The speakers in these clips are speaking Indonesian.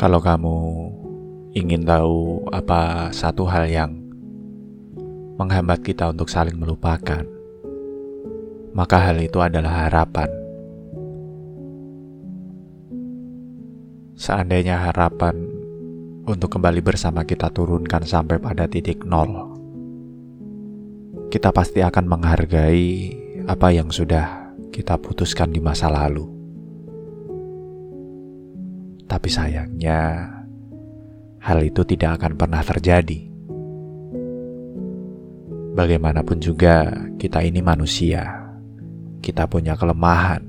Kalau kamu ingin tahu apa satu hal yang menghambat kita untuk saling melupakan, maka hal itu adalah harapan. Seandainya harapan untuk kembali bersama kita turunkan sampai pada titik nol, kita pasti akan menghargai apa yang sudah kita putuskan di masa lalu. Tapi sayangnya, hal itu tidak akan pernah terjadi. Bagaimanapun juga, kita ini manusia, kita punya kelemahan,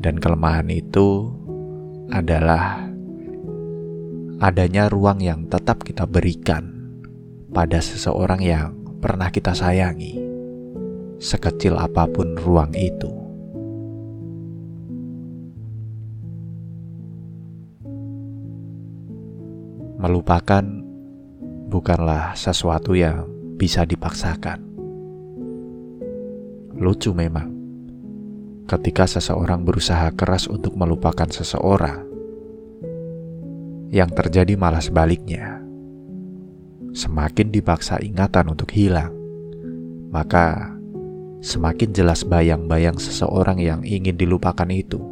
dan kelemahan itu adalah adanya ruang yang tetap kita berikan pada seseorang yang pernah kita sayangi, sekecil apa pun ruang itu. Melupakan bukanlah sesuatu yang bisa dipaksakan. Lucu memang ketika seseorang berusaha keras untuk melupakan seseorang, yang terjadi malah sebaliknya. Semakin dipaksa ingatan untuk hilang, maka semakin jelas bayang-bayang seseorang yang ingin dilupakan itu.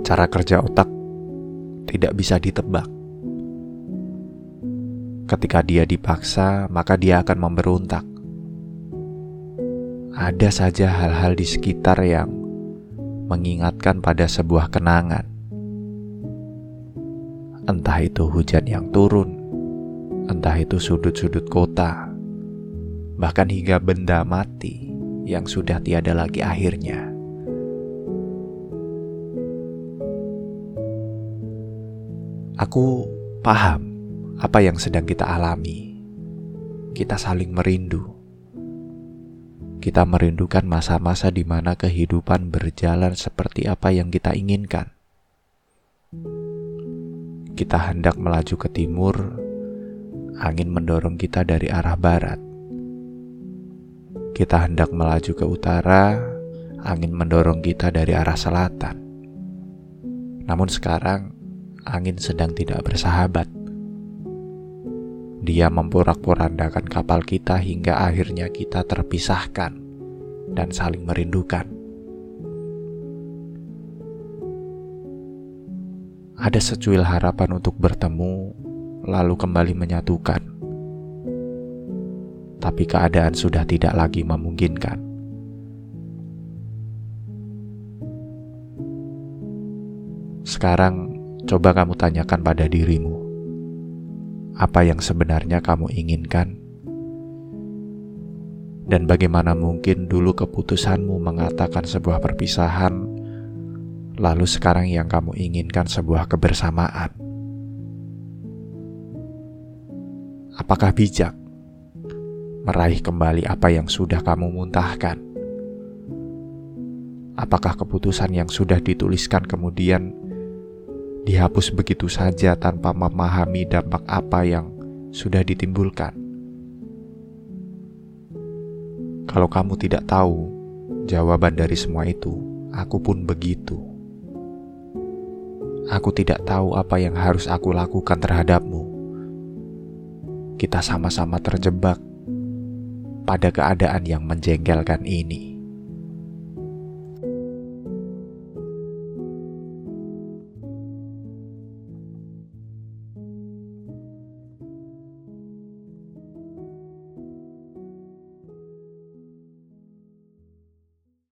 Cara kerja otak tidak bisa ditebak. Ketika dia dipaksa, maka dia akan memberontak ada saja hal-hal di sekitar yang mengingatkan pada sebuah kenangan. Entah itu hujan yang turun, entah itu sudut-sudut kota, bahkan hingga benda mati yang sudah tiada lagi akhirnya. Aku paham apa yang sedang kita alami. Kita saling merindu kita merindukan masa-masa di mana kehidupan berjalan seperti apa yang kita inginkan. Kita hendak melaju ke timur, angin mendorong kita dari arah barat. Kita hendak melaju ke utara, angin mendorong kita dari arah selatan. Namun sekarang, angin sedang tidak bersahabat. Dia memporak-porandakan kapal kita hingga akhirnya kita terpisahkan dan saling merindukan. Ada secuil harapan untuk bertemu, lalu kembali menyatukan. Tapi keadaan sudah tidak lagi memungkinkan. Sekarang, coba kamu tanyakan pada dirimu apa yang sebenarnya kamu inginkan, dan bagaimana mungkin dulu keputusanmu mengatakan sebuah perpisahan, lalu sekarang yang kamu inginkan sebuah kebersamaan. Apakah bijak meraih kembali apa yang sudah kamu muntahkan? Apakah keputusan yang sudah dituliskan kemudian dihapus begitu saja tanpa memahami dampak apa yang sudah ditimbulkan. Kalau kamu tidak tahu jawaban dari semua itu, aku pun begitu. Aku tidak tahu apa yang harus aku lakukan terhadapmu. Kita sama-sama terjebak pada keadaan yang menjengkelkan ini.